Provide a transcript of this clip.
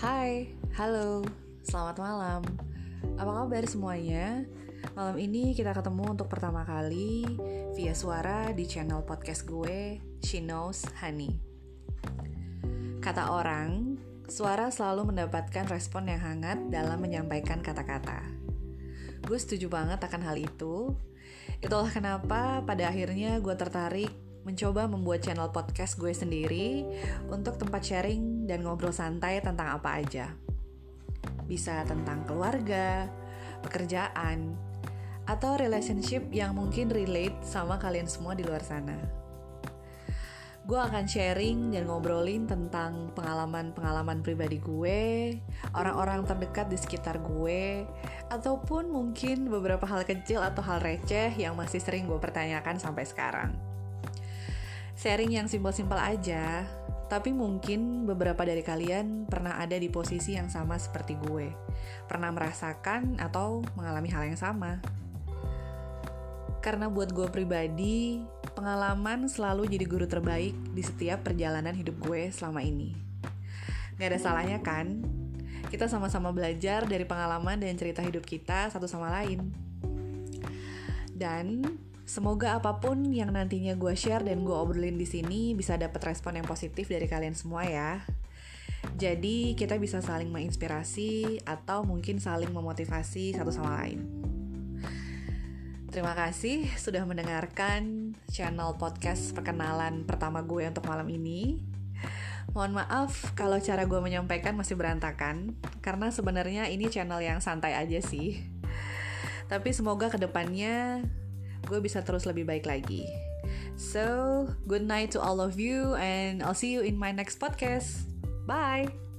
Hai, halo, selamat malam. Apa kabar semuanya? Malam ini kita ketemu untuk pertama kali via suara di channel podcast gue, She Knows Honey. Kata orang, suara selalu mendapatkan respon yang hangat dalam menyampaikan kata-kata. Gue setuju banget akan hal itu. Itulah kenapa pada akhirnya gue tertarik mencoba membuat channel podcast gue sendiri untuk tempat sharing dan ngobrol santai tentang apa aja. Bisa tentang keluarga, pekerjaan, atau relationship yang mungkin relate sama kalian semua di luar sana. Gue akan sharing dan ngobrolin tentang pengalaman-pengalaman pribadi gue, orang-orang terdekat di sekitar gue, ataupun mungkin beberapa hal kecil atau hal receh yang masih sering gue pertanyakan sampai sekarang sharing yang simpel-simpel aja, tapi mungkin beberapa dari kalian pernah ada di posisi yang sama seperti gue. Pernah merasakan atau mengalami hal yang sama. Karena buat gue pribadi, pengalaman selalu jadi guru terbaik di setiap perjalanan hidup gue selama ini. Gak ada salahnya kan? Kita sama-sama belajar dari pengalaman dan cerita hidup kita satu sama lain. Dan Semoga apa pun yang nantinya gue share dan gue obrolin di sini bisa dapat respon yang positif dari kalian semua ya. Jadi kita bisa saling menginspirasi atau mungkin saling memotivasi satu sama lain. Terima kasih sudah mendengarkan channel podcast perkenalan pertama gue untuk malam ini. Mohon maaf kalau cara gue menyampaikan masih berantakan, karena sebenarnya ini channel yang santai aja sih. Tapi semoga ke depannya gue bisa terus lebih baik lagi. So, good night to all of you and I'll see you in my next podcast. Bye.